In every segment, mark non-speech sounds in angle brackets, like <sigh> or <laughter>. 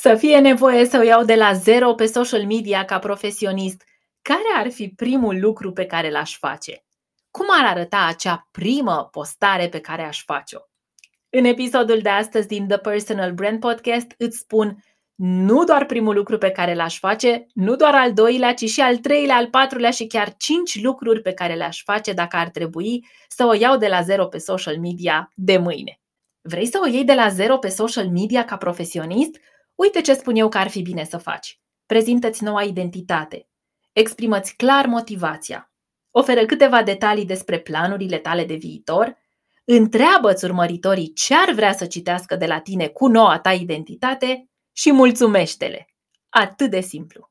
Să fie nevoie să o iau de la zero pe social media ca profesionist, care ar fi primul lucru pe care l-aș face? Cum ar arăta acea primă postare pe care aș face-o? În episodul de astăzi din The Personal Brand Podcast îți spun nu doar primul lucru pe care l-aș face, nu doar al doilea, ci și al treilea, al patrulea și chiar cinci lucruri pe care le-aș face dacă ar trebui să o iau de la zero pe social media de mâine. Vrei să o iei de la zero pe social media ca profesionist? Uite ce spun eu că ar fi bine să faci. Prezintă-ți noua identitate. Exprimă-ți clar motivația. Oferă câteva detalii despre planurile tale de viitor. Întreabă-ți urmăritorii ce ar vrea să citească de la tine cu noua ta identitate și mulțumește-le. Atât de simplu.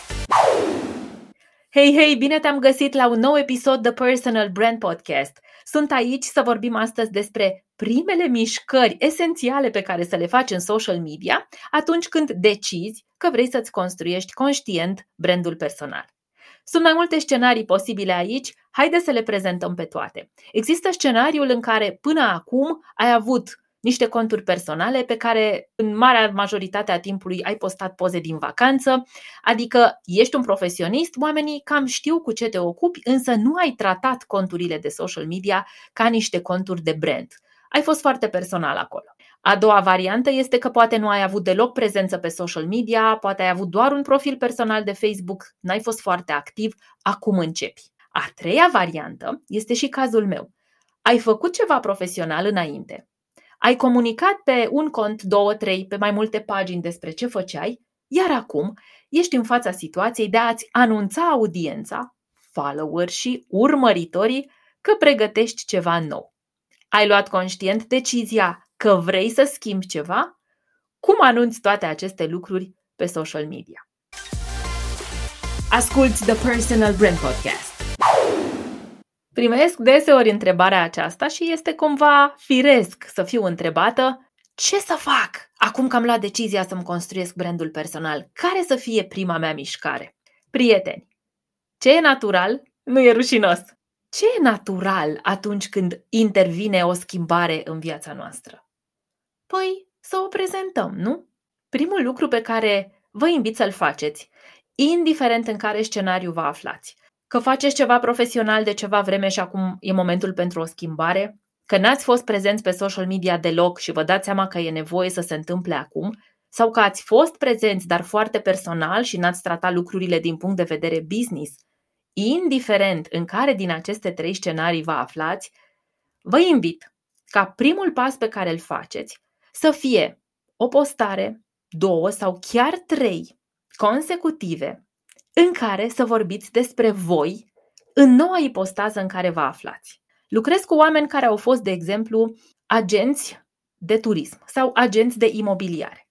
Hei, hei, bine te-am găsit la un nou episod The Personal Brand Podcast. Sunt aici să vorbim astăzi despre primele mișcări esențiale pe care să le faci în social media atunci când decizi că vrei să-ți construiești conștient brandul personal. Sunt mai multe scenarii posibile aici, haide să le prezentăm pe toate. Există scenariul în care până acum ai avut niște conturi personale pe care în marea majoritate a timpului ai postat poze din vacanță, adică ești un profesionist, oamenii cam știu cu ce te ocupi, însă nu ai tratat conturile de social media ca niște conturi de brand. Ai fost foarte personal acolo. A doua variantă este că poate nu ai avut deloc prezență pe social media, poate ai avut doar un profil personal de Facebook, n-ai fost foarte activ, acum începi. A treia variantă este și cazul meu. Ai făcut ceva profesional înainte, ai comunicat pe un cont, două, trei, pe mai multe pagini despre ce făceai, iar acum ești în fața situației de a-ți anunța audiența, follower și urmăritorii că pregătești ceva nou. Ai luat conștient decizia că vrei să schimbi ceva? Cum anunți toate aceste lucruri pe social media? Asculți The Personal Brand Podcast Primesc deseori întrebarea aceasta și este cumva firesc să fiu întrebată ce să fac acum că am luat decizia să-mi construiesc brandul personal? Care să fie prima mea mișcare? Prieteni, ce e natural nu e rușinos. Ce e natural atunci când intervine o schimbare în viața noastră? Păi să o prezentăm, nu? Primul lucru pe care vă invit să-l faceți, indiferent în care scenariu vă aflați, că faceți ceva profesional de ceva vreme și acum e momentul pentru o schimbare, că n-ați fost prezenți pe social media deloc și vă dați seama că e nevoie să se întâmple acum, sau că ați fost prezenți, dar foarte personal și n-ați tratat lucrurile din punct de vedere business, indiferent în care din aceste trei scenarii vă aflați, vă invit ca primul pas pe care îl faceți să fie o postare, două sau chiar trei consecutive în care să vorbiți despre voi în noua ipostază în care vă aflați. Lucrez cu oameni care au fost, de exemplu, agenți de turism sau agenți de imobiliare.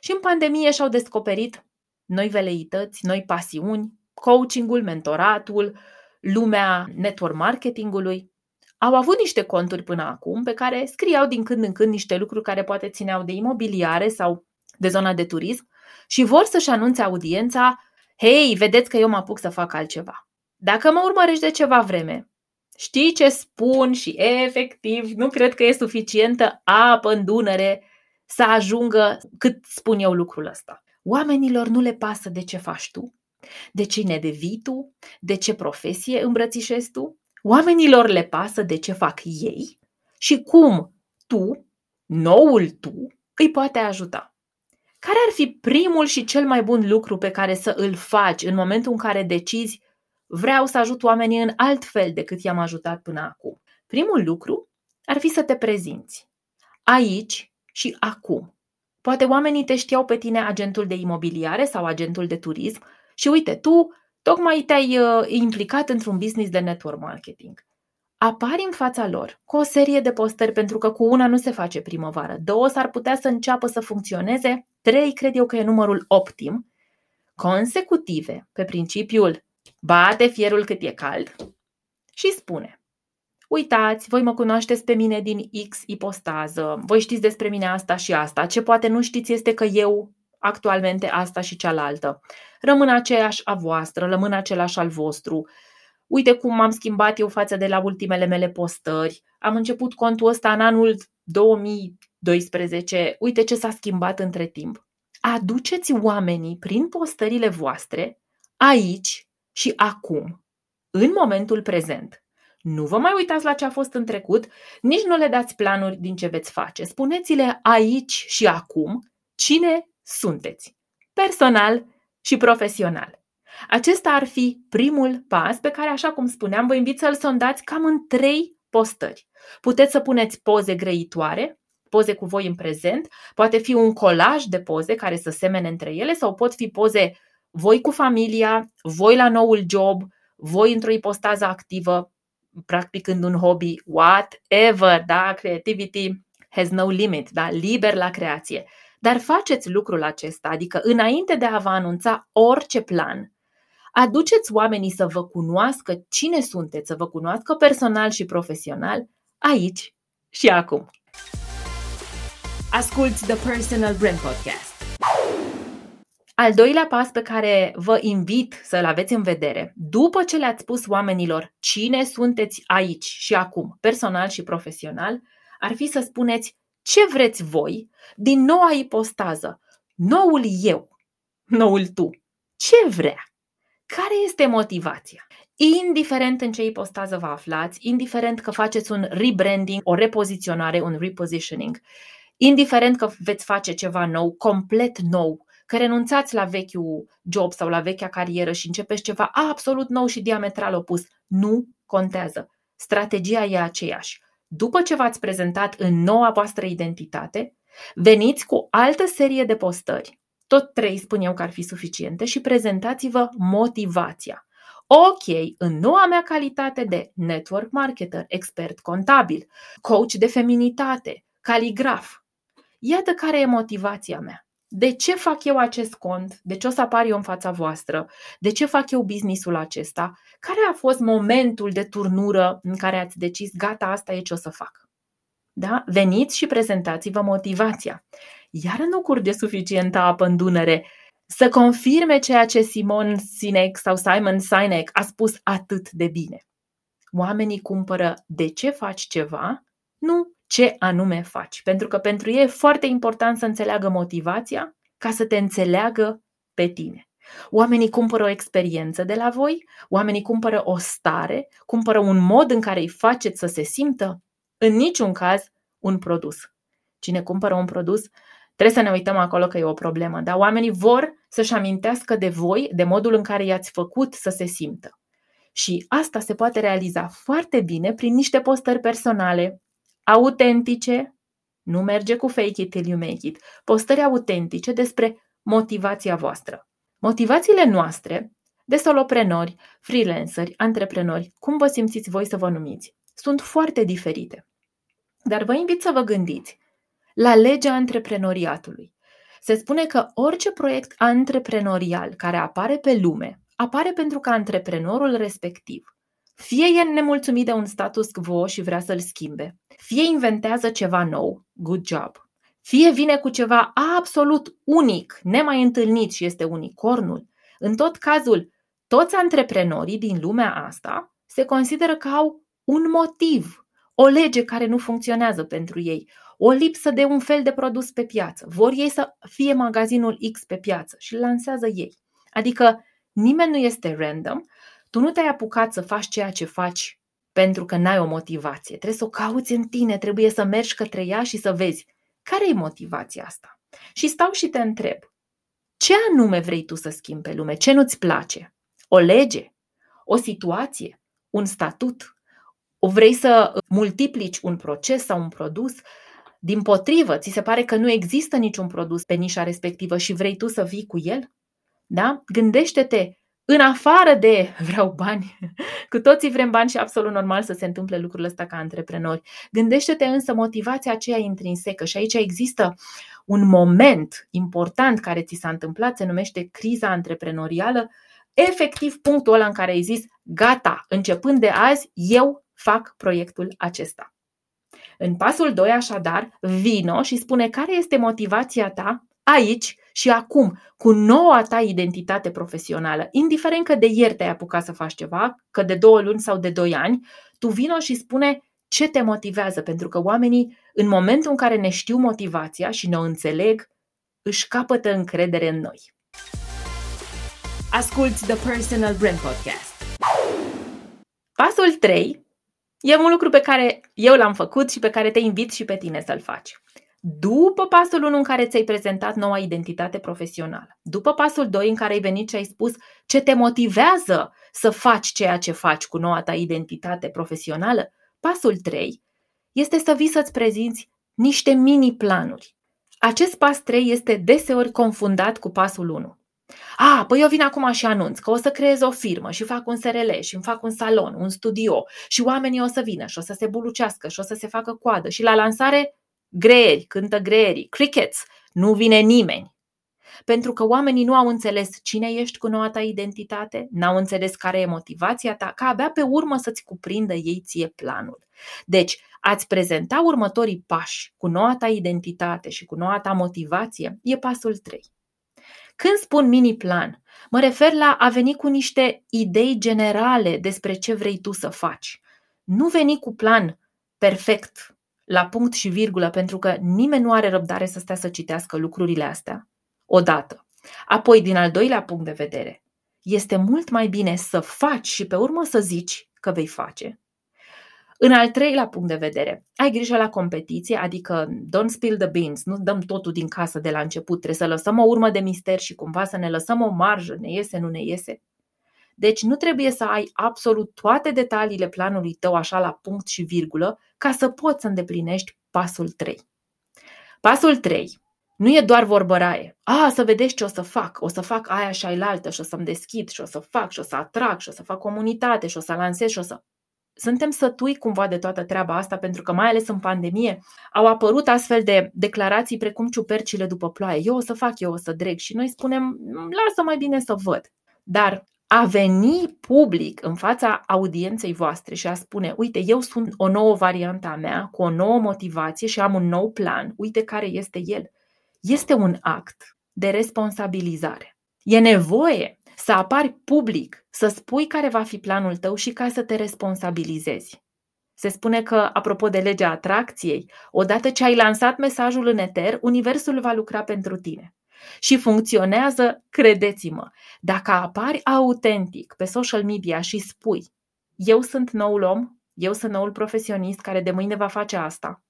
Și în pandemie și-au descoperit noi veleități, noi pasiuni, coachingul, mentoratul, lumea network marketingului. Au avut niște conturi până acum pe care scriau din când în când niște lucruri care poate țineau de imobiliare sau de zona de turism și vor să-și anunțe audiența Hei, vedeți că eu mă apuc să fac altceva. Dacă mă urmărești de ceva vreme, știi ce spun și efectiv nu cred că e suficientă apă în Dunăre să ajungă cât spun eu lucrul ăsta. Oamenilor nu le pasă de ce faci tu, de cine devii tu, de ce profesie îmbrățișezi tu. Oamenilor le pasă de ce fac ei și cum tu, noul tu, îi poate ajuta. Care ar fi primul și cel mai bun lucru pe care să îl faci în momentul în care decizi vreau să ajut oamenii în alt fel decât i-am ajutat până acum? Primul lucru ar fi să te prezinți. Aici și acum. Poate oamenii te știau pe tine agentul de imobiliare sau agentul de turism și uite, tu tocmai te-ai uh, implicat într-un business de network marketing. Apari în fața lor cu o serie de postări, pentru că cu una nu se face primăvară, două s-ar putea să înceapă să funcționeze, trei cred eu că e numărul optim, consecutive, pe principiul bate fierul cât e cald și spune Uitați, voi mă cunoașteți pe mine din X ipostază, voi știți despre mine asta și asta. Ce poate nu știți este că eu actualmente asta și cealaltă. Rămân aceeași a voastră, rămân același al vostru. Uite cum m-am schimbat eu față de la ultimele mele postări. Am început contul ăsta în anul 2012. Uite ce s-a schimbat între timp. Aduceți oamenii prin postările voastre aici și acum, în momentul prezent. Nu vă mai uitați la ce a fost în trecut, nici nu le dați planuri din ce veți face. Spuneți-le aici și acum cine sunteți, personal și profesional. Acesta ar fi primul pas pe care, așa cum spuneam, vă invit să-l sondați cam în trei postări. Puteți să puneți poze grăitoare, poze cu voi în prezent, poate fi un colaj de poze care să semene între ele sau pot fi poze voi cu familia, voi la noul job, voi într-o ipostază activă, practicând un hobby, whatever, da, creativity has no limit, da, liber la creație. Dar faceți lucrul acesta, adică înainte de a vă anunța orice plan, aduceți oamenii să vă cunoască cine sunteți, să vă cunoască personal și profesional, aici și acum. Asculți The Personal Brand Podcast. Al doilea pas pe care vă invit să-l aveți în vedere, după ce le-ați spus oamenilor cine sunteți aici și acum, personal și profesional, ar fi să spuneți ce vreți voi din noua ipostază, noul eu, noul tu. Ce vrea? Care este motivația? Indiferent în ce ipostază vă aflați, indiferent că faceți un rebranding, o repoziționare, un repositioning, indiferent că veți face ceva nou, complet nou, că renunțați la vechiul job sau la vechea carieră și începeți ceva absolut nou și diametral opus, nu contează. Strategia e aceeași. După ce v-ați prezentat în noua voastră identitate, veniți cu altă serie de postări. Tot trei spun eu că ar fi suficiente și prezentați-vă motivația. Ok, în noua mea calitate de network marketer, expert contabil, coach de feminitate, caligraf, iată care e motivația mea. De ce fac eu acest cont? De ce o să apar eu în fața voastră? De ce fac eu businessul acesta? Care a fost momentul de turnură în care ați decis, gata, asta e ce o să fac? Da? Veniți și prezentați-vă motivația. Iar nu curge suficientă apă în Dunăre să confirme ceea ce Simon Sinek sau Simon Sinek a spus atât de bine. Oamenii cumpără de ce faci ceva, nu ce anume faci. Pentru că pentru ei e foarte important să înțeleagă motivația ca să te înțeleagă pe tine. Oamenii cumpără o experiență de la voi, oamenii cumpără o stare, cumpără un mod în care îi faceți să se simtă, în niciun caz un produs. Cine cumpără un produs, trebuie să ne uităm acolo că e o problemă, dar oamenii vor să-și amintească de voi, de modul în care i-ați făcut să se simtă. Și asta se poate realiza foarte bine prin niște postări personale, autentice, nu merge cu fake it till you make it, postări autentice despre motivația voastră. Motivațiile noastre de soloprenori, freelanceri, antreprenori, cum vă simțiți voi să vă numiți, sunt foarte diferite. Dar vă invit să vă gândiți la legea antreprenoriatului. Se spune că orice proiect antreprenorial care apare pe lume apare pentru că antreprenorul respectiv fie e nemulțumit de un status quo și vrea să-l schimbe, fie inventează ceva nou, good job, fie vine cu ceva absolut unic, nemai întâlnit și este unicornul. În tot cazul, toți antreprenorii din lumea asta se consideră că au un motiv, o lege care nu funcționează pentru ei, o lipsă de un fel de produs pe piață. Vor ei să fie magazinul X pe piață și îl lansează ei. Adică nimeni nu este random, tu nu te-ai apucat să faci ceea ce faci pentru că n-ai o motivație. Trebuie să o cauți în tine, trebuie să mergi către ea și să vezi care e motivația asta. Și stau și te întreb, ce anume vrei tu să schimbi pe lume? Ce nu-ți place? O lege? O situație? Un statut? O vrei să multiplici un proces sau un produs? Din potrivă, ți se pare că nu există niciun produs pe nișa respectivă și vrei tu să vii cu el? Da? Gândește-te în afară de <laughs> vreau bani, cu toții vrem bani și absolut normal să se întâmple lucrurile astea ca antreprenori. Gândește-te însă motivația aceea intrinsecă și aici există un moment important care ți s-a întâmplat, se numește criza antreprenorială, efectiv punctul ăla în care ai zis, gata, începând de azi, eu fac proiectul acesta. În pasul 2, așadar, vino și spune care este motivația ta aici și acum, cu noua ta identitate profesională, indiferent că de ieri te-ai apucat să faci ceva, că de două luni sau de doi ani, tu vino și spune ce te motivează, pentru că oamenii, în momentul în care ne știu motivația și ne o înțeleg, își capătă încredere în noi. Asculți The Personal Brand Podcast. Pasul 3 e un lucru pe care eu l-am făcut și pe care te invit și pe tine să-l faci. După pasul 1 în care ți-ai prezentat noua identitate profesională, după pasul 2 în care ai venit și ai spus ce te motivează să faci ceea ce faci cu noua ta identitate profesională, pasul 3 este să vii să-ți prezinți niște mini-planuri. Acest pas 3 este deseori confundat cu pasul 1. A, păi eu vin acum și anunț că o să creez o firmă și fac un SRL și îmi fac un salon, un studio și oamenii o să vină și o să se bulucească și o să se facă coadă și la lansare Greieri, cântă greierii, crickets, nu vine nimeni. Pentru că oamenii nu au înțeles cine ești cu noua ta identitate, n-au înțeles care e motivația ta, ca abia pe urmă să-ți cuprindă ei ție planul. Deci, ați prezenta următorii pași cu noua ta identitate și cu noua ta motivație e pasul 3. Când spun mini-plan, mă refer la a veni cu niște idei generale despre ce vrei tu să faci. Nu veni cu plan perfect, la punct și virgulă, pentru că nimeni nu are răbdare să stea să citească lucrurile astea. Odată. Apoi, din al doilea punct de vedere, este mult mai bine să faci și pe urmă să zici că vei face. În al treilea punct de vedere, ai grijă la competiție, adică don't spill the beans, nu dăm totul din casă de la început, trebuie să lăsăm o urmă de mister și cumva să ne lăsăm o marjă, ne iese, nu ne iese. Deci nu trebuie să ai absolut toate detaliile planului tău așa la punct și virgulă ca să poți să îndeplinești pasul 3. Pasul 3 nu e doar vorbăraie. A, să vedeți ce o să fac. O să fac aia și ailaltă și o să-mi deschid și o să fac și o să atrag și o să fac comunitate și o să lansez și o să... Suntem sătui cumva de toată treaba asta pentru că mai ales în pandemie au apărut astfel de declarații precum ciupercile după ploaie. Eu o să fac, eu o să dreg și noi spunem, lasă mai bine să văd. Dar a veni public în fața audienței voastre și a spune, uite, eu sunt o nouă variantă a mea, cu o nouă motivație și am un nou plan, uite care este el, este un act de responsabilizare. E nevoie să apari public, să spui care va fi planul tău și ca să te responsabilizezi. Se spune că, apropo de legea atracției, odată ce ai lansat mesajul în eter, Universul va lucra pentru tine și funcționează, credeți-mă. Dacă apari autentic pe social media și spui eu sunt noul om, eu sunt noul profesionist care de mâine va face asta.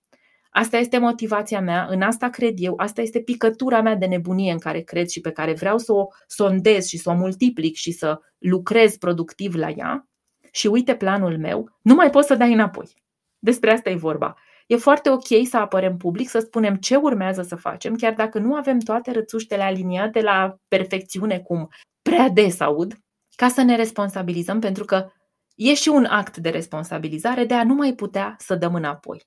Asta este motivația mea, în asta cred eu, asta este picătura mea de nebunie în care cred și pe care vreau să o sondez și să o multiplic și să lucrez productiv la ea. Și uite planul meu, nu mai poți să dai înapoi. Despre asta e vorba. E foarte ok să apărăm public, să spunem ce urmează să facem, chiar dacă nu avem toate rățuștele aliniate la perfecțiune, cum prea des aud, ca să ne responsabilizăm, pentru că e și un act de responsabilizare de a nu mai putea să dăm înapoi.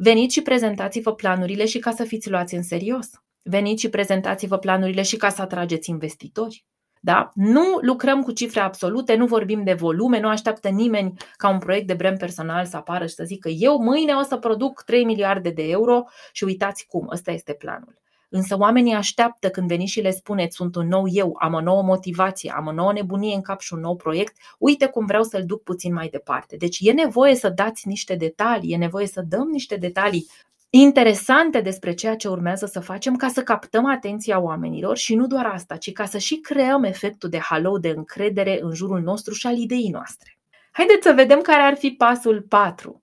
Veniți și prezentați-vă planurile și ca să fiți luați în serios. Veniți și prezentați-vă planurile și ca să atrageți investitori. Da? Nu lucrăm cu cifre absolute, nu vorbim de volume, nu așteaptă nimeni ca un proiect de brand personal să apară și să zică eu mâine o să produc 3 miliarde de euro și uitați cum, ăsta este planul. Însă oamenii așteaptă când veniți și le spuneți sunt un nou eu, am o nouă motivație, am o nouă nebunie în cap și un nou proiect, uite cum vreau să-l duc puțin mai departe. Deci e nevoie să dați niște detalii, e nevoie să dăm niște detalii interesante despre ceea ce urmează să facem ca să captăm atenția oamenilor și nu doar asta, ci ca să și creăm efectul de halo de încredere în jurul nostru și al ideii noastre. Haideți să vedem care ar fi pasul 4.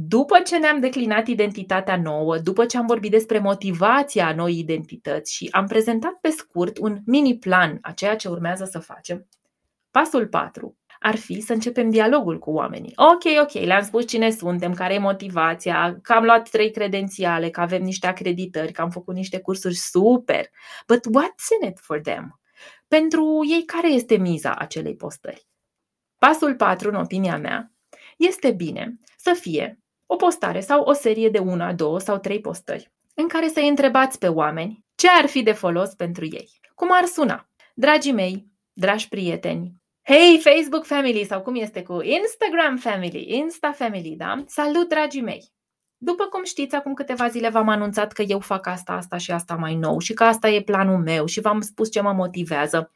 După ce ne-am declinat identitatea nouă, după ce am vorbit despre motivația noi identități și am prezentat pe scurt un mini plan a ceea ce urmează să facem, pasul 4 ar fi să începem dialogul cu oamenii. Ok, ok, le-am spus cine suntem, care e motivația, că am luat trei credențiale, că avem niște acreditări, că am făcut niște cursuri super. But what's in it for them? pentru ei care este miza acelei postări. Pasul 4, în opinia mea, este bine să fie o postare sau o serie de una, două sau trei postări în care să-i întrebați pe oameni ce ar fi de folos pentru ei. Cum ar suna? Dragii mei, dragi prieteni, Hey Facebook Family sau cum este cu Instagram Family, Insta Family, da? Salut dragii mei! După cum știți, acum câteva zile v-am anunțat că eu fac asta, asta și asta mai nou și că asta e planul meu și v-am spus ce mă motivează.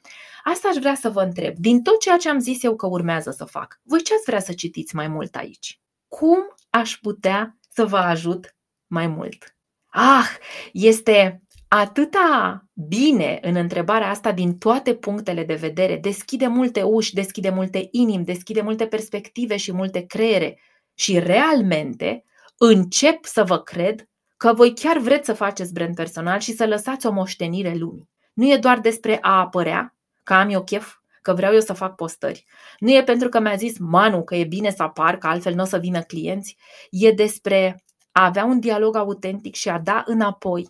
Asta aș vrea să vă întreb. Din tot ceea ce am zis eu că urmează să fac, voi ce ați vrea să citiți mai mult aici? Cum aș putea să vă ajut mai mult? Ah, este atâta bine în întrebarea asta din toate punctele de vedere. Deschide multe uși, deschide multe inimi, deschide multe perspective și multe creiere. Și realmente încep să vă cred că voi chiar vreți să faceți brand personal și să lăsați o moștenire lumii. Nu e doar despre a apărea, că am eu chef, că vreau eu să fac postări. Nu e pentru că mi-a zis Manu că e bine să apar, că altfel nu o să vină clienți. E despre a avea un dialog autentic și a da înapoi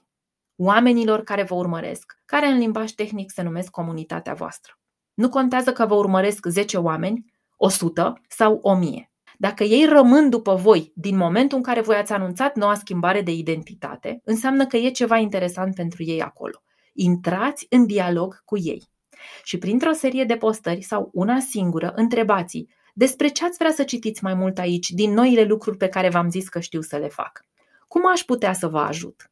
oamenilor care vă urmăresc, care în limbaj tehnic se numesc comunitatea voastră. Nu contează că vă urmăresc 10 oameni, 100 sau 1000. Dacă ei rămân după voi din momentul în care voi ați anunțat noua schimbare de identitate, înseamnă că e ceva interesant pentru ei acolo. Intrați în dialog cu ei. Și printr-o serie de postări sau una singură, întrebați despre ce ați vrea să citiți mai mult aici din noile lucruri pe care v-am zis că știu să le fac. Cum aș putea să vă ajut?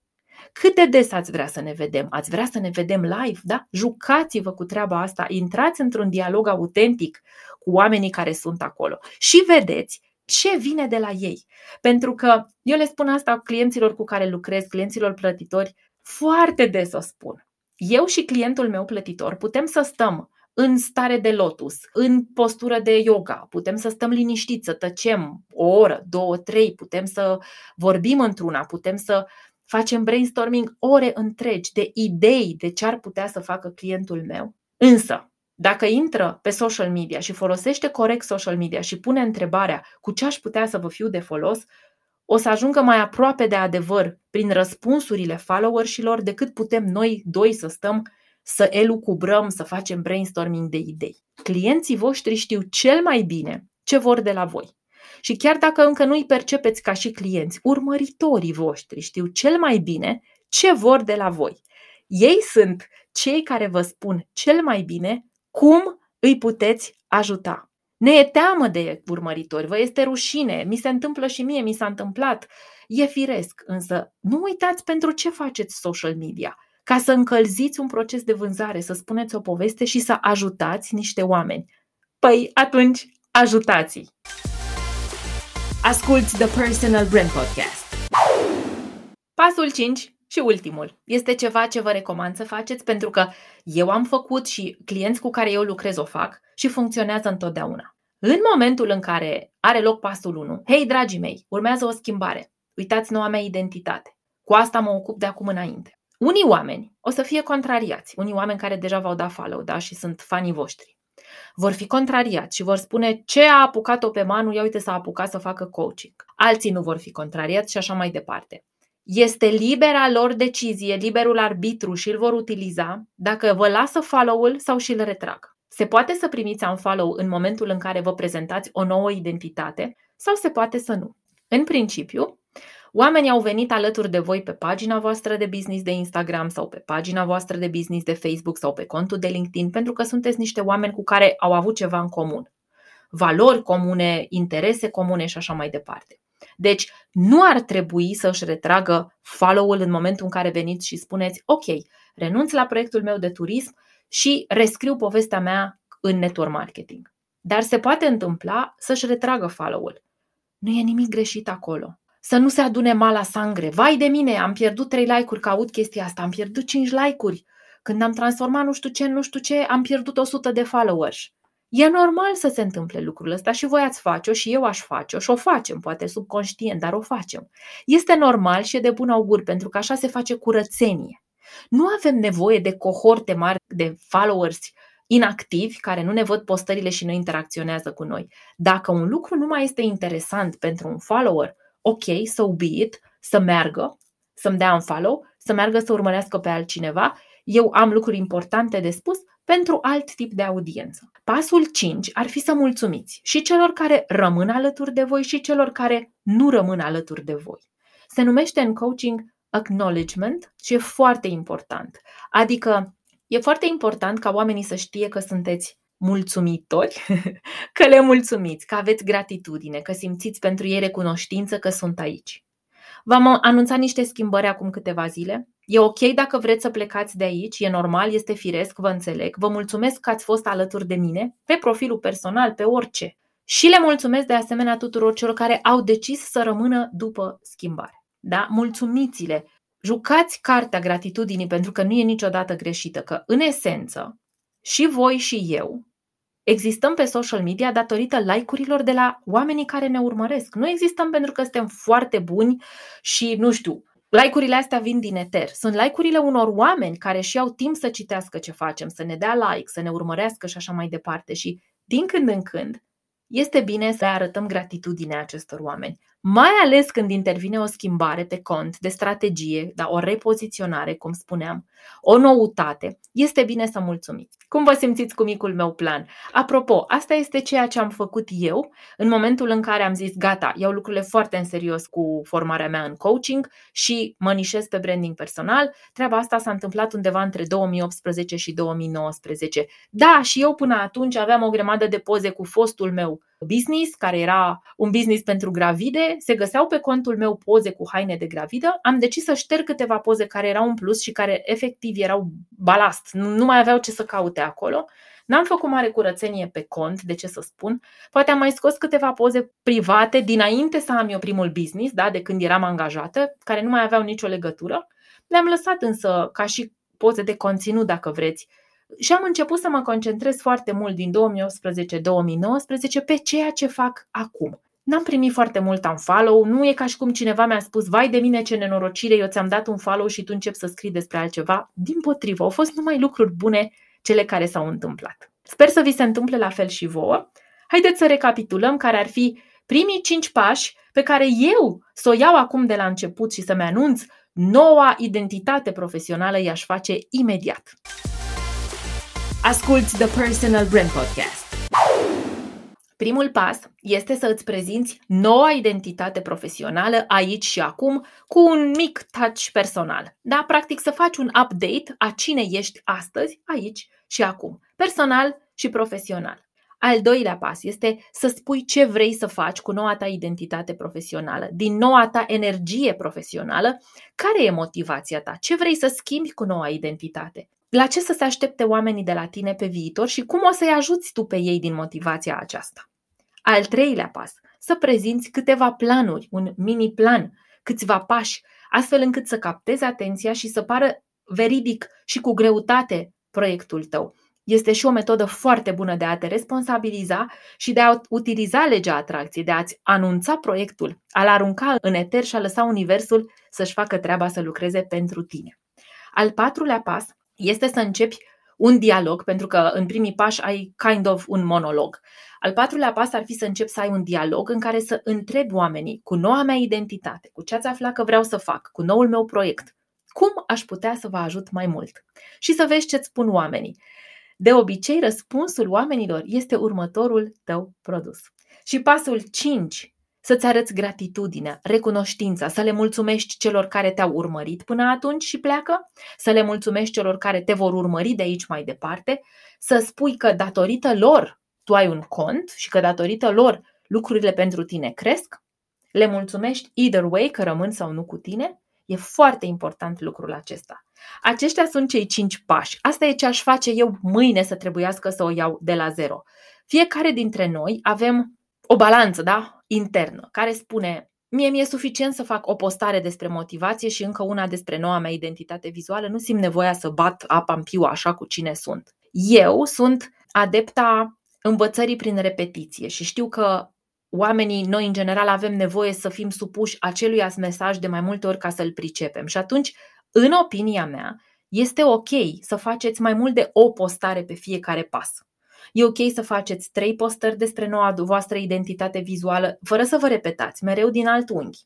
Cât de des ați vrea să ne vedem? Ați vrea să ne vedem live? Da? Jucați-vă cu treaba asta, intrați într-un dialog autentic cu oamenii care sunt acolo și vedeți ce vine de la ei. Pentru că eu le spun asta clienților cu care lucrez, clienților plătitori, foarte des o spun. Eu și clientul meu plătitor putem să stăm în stare de lotus, în postură de yoga, putem să stăm liniștiți, să tăcem o oră, două, trei, putem să vorbim într-una, putem să facem brainstorming ore întregi de idei de ce ar putea să facă clientul meu. Însă, dacă intră pe social media și folosește corect social media și pune întrebarea cu ce aș putea să vă fiu de folos, o să ajungă mai aproape de adevăr prin răspunsurile followerșilor decât putem noi doi să stăm să elucubrăm, să facem brainstorming de idei. Clienții voștri știu cel mai bine ce vor de la voi. Și chiar dacă încă nu îi percepeți ca și clienți, urmăritorii voștri știu cel mai bine ce vor de la voi. Ei sunt cei care vă spun cel mai bine cum îi puteți ajuta. Ne e teamă de urmăritori, vă este rușine, mi se întâmplă și mie, mi s-a întâmplat. E firesc, însă nu uitați pentru ce faceți social media. Ca să încălziți un proces de vânzare, să spuneți o poveste și să ajutați niște oameni. Păi atunci ajutați-i! Asculți The Personal Brand Podcast. Pasul 5 și ultimul. Este ceva ce vă recomand să faceți pentru că eu am făcut și clienți cu care eu lucrez o fac și funcționează întotdeauna. În momentul în care are loc pasul 1, hei dragii mei, urmează o schimbare. Uitați noua mea identitate. Cu asta mă ocup de acum înainte. Unii oameni o să fie contrariați, unii oameni care deja v-au dat follow, da, și sunt fanii voștri vor fi contrariați și vor spune ce a apucat-o pe Manu, ia uite s-a apucat să facă coaching. Alții nu vor fi contrariați și așa mai departe. Este libera lor decizie, liberul arbitru și îl vor utiliza dacă vă lasă follow-ul sau și îl retrag. Se poate să primiți un follow în momentul în care vă prezentați o nouă identitate sau se poate să nu. În principiu, Oamenii au venit alături de voi pe pagina voastră de business de Instagram sau pe pagina voastră de business de Facebook sau pe contul de LinkedIn pentru că sunteți niște oameni cu care au avut ceva în comun. Valori comune, interese comune și așa mai departe. Deci nu ar trebui să își retragă follow-ul în momentul în care veniți și spuneți ok, renunț la proiectul meu de turism și rescriu povestea mea în network marketing. Dar se poate întâmpla să-și retragă follow-ul. Nu e nimic greșit acolo să nu se adune mala sangre. Vai de mine, am pierdut 3 like-uri că aud chestia asta, am pierdut 5 like-uri. Când am transformat nu știu ce, nu știu ce, am pierdut 100 de followers. E normal să se întâmple lucrul ăsta și voi ați face-o și eu aș face-o și o facem, poate subconștient, dar o facem. Este normal și e de bun augur pentru că așa se face curățenie. Nu avem nevoie de cohorte mari de followers inactivi care nu ne văd postările și nu interacționează cu noi. Dacă un lucru nu mai este interesant pentru un follower, ok, so be it, să meargă, să-mi dea un follow, să meargă să urmărească pe altcineva. Eu am lucruri importante de spus pentru alt tip de audiență. Pasul 5 ar fi să mulțumiți și celor care rămân alături de voi și celor care nu rămân alături de voi. Se numește în coaching acknowledgement și e foarte important. Adică e foarte important ca oamenii să știe că sunteți mulțumitori, <laughs> că le mulțumiți, că aveți gratitudine, că simțiți pentru ei recunoștință că sunt aici. V-am anunțat niște schimbări acum câteva zile. E ok dacă vreți să plecați de aici, e normal, este firesc, vă înțeleg. Vă mulțumesc că ați fost alături de mine, pe profilul personal, pe orice. Și le mulțumesc de asemenea tuturor celor care au decis să rămână după schimbare. Da? Mulțumiți-le! Jucați cartea gratitudinii pentru că nu e niciodată greșită, că în esență și voi și eu Existăm pe social media datorită like-urilor de la oamenii care ne urmăresc. Nu existăm pentru că suntem foarte buni și, nu știu, like-urile astea vin din eter. Sunt like-urile unor oameni care și au timp să citească ce facem, să ne dea like, să ne urmărească și așa mai departe. Și din când în când este bine să arătăm gratitudine acestor oameni mai ales când intervine o schimbare pe cont de strategie, da, o repoziționare, cum spuneam, o noutate, este bine să mulțumiți. Cum vă simțiți cu micul meu plan? Apropo, asta este ceea ce am făcut eu în momentul în care am zis gata, iau lucrurile foarte în serios cu formarea mea în coaching și mă nișez pe branding personal. Treaba asta s-a întâmplat undeva între 2018 și 2019. Da, și eu până atunci aveam o grămadă de poze cu fostul meu business, care era un business pentru gravide, se găseau pe contul meu poze cu haine de gravidă, am decis să șterg câteva poze care erau în plus și care efectiv erau balast, nu mai aveau ce să caute acolo. N-am făcut mare curățenie pe cont, de ce să spun. Poate am mai scos câteva poze private dinainte să am eu primul business, da, de când eram angajată, care nu mai aveau nicio legătură. Le-am lăsat însă ca și poze de conținut, dacă vreți, și am început să mă concentrez foarte mult din 2018-2019 pe ceea ce fac acum. N-am primit foarte mult un follow, nu e ca și cum cineva mi-a spus, vai de mine ce nenorocire, eu ți-am dat un follow și tu începi să scrii despre altceva. Din potrivă, au fost numai lucruri bune cele care s-au întâmplat. Sper să vi se întâmple la fel și vouă. Haideți să recapitulăm care ar fi primii cinci pași pe care eu să o iau acum de la început și să-mi anunț noua identitate profesională i-aș face imediat. Asculți The Personal Brand Podcast. Primul pas este să îți prezinți noua identitate profesională aici și acum cu un mic touch personal. Da, practic să faci un update a cine ești astăzi, aici și acum, personal și profesional. Al doilea pas este să spui ce vrei să faci cu noua ta identitate profesională, din noua ta energie profesională, care e motivația ta, ce vrei să schimbi cu noua identitate, la ce să se aștepte oamenii de la tine pe viitor și cum o să-i ajuți tu pe ei din motivația aceasta. Al treilea pas, să prezinți câteva planuri, un mini plan, câțiva pași, astfel încât să captezi atenția și să pară veridic și cu greutate proiectul tău. Este și o metodă foarte bună de a te responsabiliza și de a utiliza legea atracției, de a-ți anunța proiectul, a-l arunca în eter și a lăsa universul să-și facă treaba să lucreze pentru tine. Al patrulea pas este să începi un dialog, pentru că în primii pași ai kind of un monolog. Al patrulea pas ar fi să începi să ai un dialog în care să întrebi oamenii cu noua mea identitate, cu ce ați aflat că vreau să fac, cu noul meu proiect, cum aș putea să vă ajut mai mult și să vezi ce-ți spun oamenii. De obicei, răspunsul oamenilor este următorul tău produs. Și pasul 5 să-ți arăți gratitudinea, recunoștința, să le mulțumești celor care te-au urmărit până atunci și pleacă, să le mulțumești celor care te vor urmări de aici mai departe, să spui că datorită lor tu ai un cont și că datorită lor lucrurile pentru tine cresc, le mulțumești either way că rămân sau nu cu tine, e foarte important lucrul acesta. Aceștia sunt cei cinci pași. Asta e ce aș face eu mâine să trebuiască să o iau de la zero. Fiecare dintre noi avem o balanță, da? internă, care spune Mie mi-e suficient să fac o postare despre motivație și încă una despre noua mea identitate vizuală, nu simt nevoia să bat apa în piu așa cu cine sunt. Eu sunt adepta învățării prin repetiție și știu că oamenii, noi în general, avem nevoie să fim supuși acelui mesaj de mai multe ori ca să-l pricepem. Și atunci, în opinia mea, este ok să faceți mai mult de o postare pe fiecare pas. E ok să faceți trei postări despre noua voastră identitate vizuală, fără să vă repetați, mereu din alt unghi.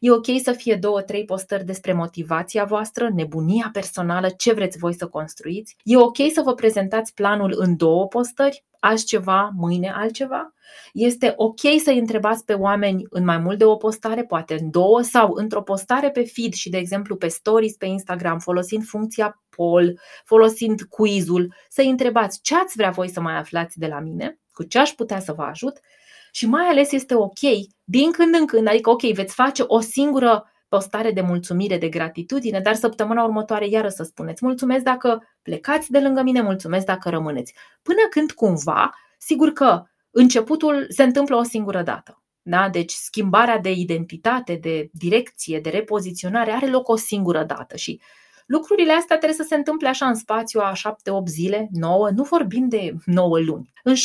E ok să fie două, trei postări despre motivația voastră, nebunia personală, ce vreți voi să construiți. E ok să vă prezentați planul în două postări, azi ceva, mâine altceva. Este ok să-i întrebați pe oameni în mai mult de o postare, poate în două sau într-o postare pe feed și, de exemplu, pe stories pe Instagram, folosind funcția poll, folosind quizul, să-i întrebați ce ați vrea voi să mai aflați de la mine, cu ce aș putea să vă ajut și mai ales este ok, din când în când, adică ok, veți face o singură postare de mulțumire, de gratitudine, dar săptămâna următoare iară să spuneți mulțumesc dacă plecați de lângă mine, mulțumesc dacă rămâneți. Până când cumva, sigur că începutul se întâmplă o singură dată. Da? Deci schimbarea de identitate, de direcție, de repoziționare are loc o singură dată și Lucrurile astea trebuie să se întâmple așa în spațiu a 7-8 zile, 9, nu vorbim de 9 luni. În 7-8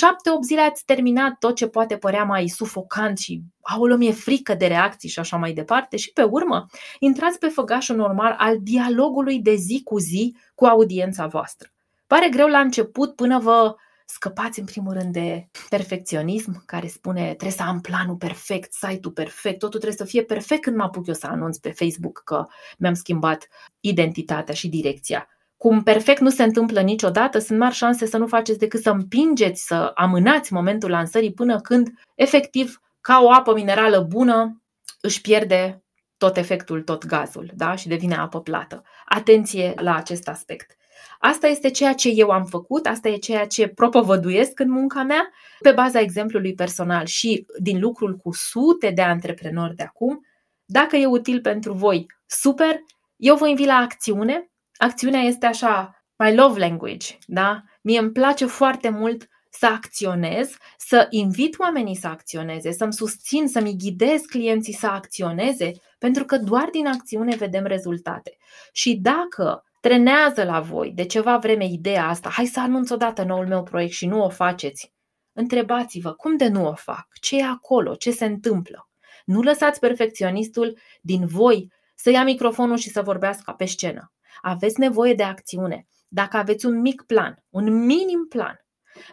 zile ați terminat tot ce poate părea mai sufocant și aoleu, mi-e frică de reacții și așa mai departe și pe urmă intrați pe făgașul normal al dialogului de zi cu zi cu audiența voastră. Pare greu la început până vă scăpați în primul rând de perfecționism care spune trebuie să am planul perfect, site-ul perfect, totul trebuie să fie perfect când mă apuc eu să anunț pe Facebook că mi-am schimbat identitatea și direcția. Cum perfect nu se întâmplă niciodată, sunt mari șanse să nu faceți decât să împingeți, să amânați momentul lansării până când, efectiv, ca o apă minerală bună, își pierde tot efectul, tot gazul da? și devine apă plată. Atenție la acest aspect. Asta este ceea ce eu am făcut, asta e ceea ce propovăduiesc în munca mea, pe baza exemplului personal și din lucrul cu sute de antreprenori de acum. Dacă e util pentru voi, super! Eu vă invit la acțiune. Acțiunea este așa, my love language, da? Mie îmi place foarte mult să acționez, să invit oamenii să acționeze, să-mi susțin, să-mi ghidez clienții să acționeze, pentru că doar din acțiune vedem rezultate. Și dacă trenează la voi de ceva vreme ideea asta, hai să anunț odată noul meu proiect și nu o faceți, întrebați-vă cum de nu o fac, ce e acolo, ce se întâmplă. Nu lăsați perfecționistul din voi să ia microfonul și să vorbească pe scenă. Aveți nevoie de acțiune. Dacă aveți un mic plan, un minim plan,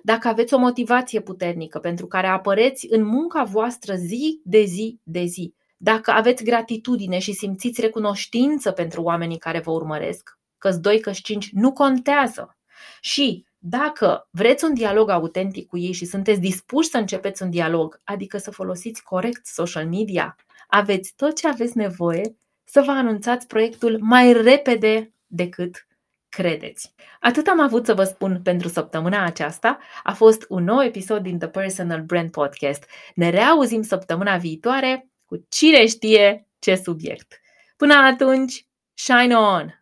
dacă aveți o motivație puternică pentru care apăreți în munca voastră zi de zi de zi, dacă aveți gratitudine și simțiți recunoștință pentru oamenii care vă urmăresc, că 2, că 5, nu contează. Și dacă vreți un dialog autentic cu ei și sunteți dispuși să începeți un dialog, adică să folosiți corect social media, aveți tot ce aveți nevoie să vă anunțați proiectul mai repede decât credeți. Atât am avut să vă spun pentru săptămâna aceasta. A fost un nou episod din The Personal Brand Podcast. Ne reauzim săptămâna viitoare cu cine știe ce subiect. Până atunci, shine on!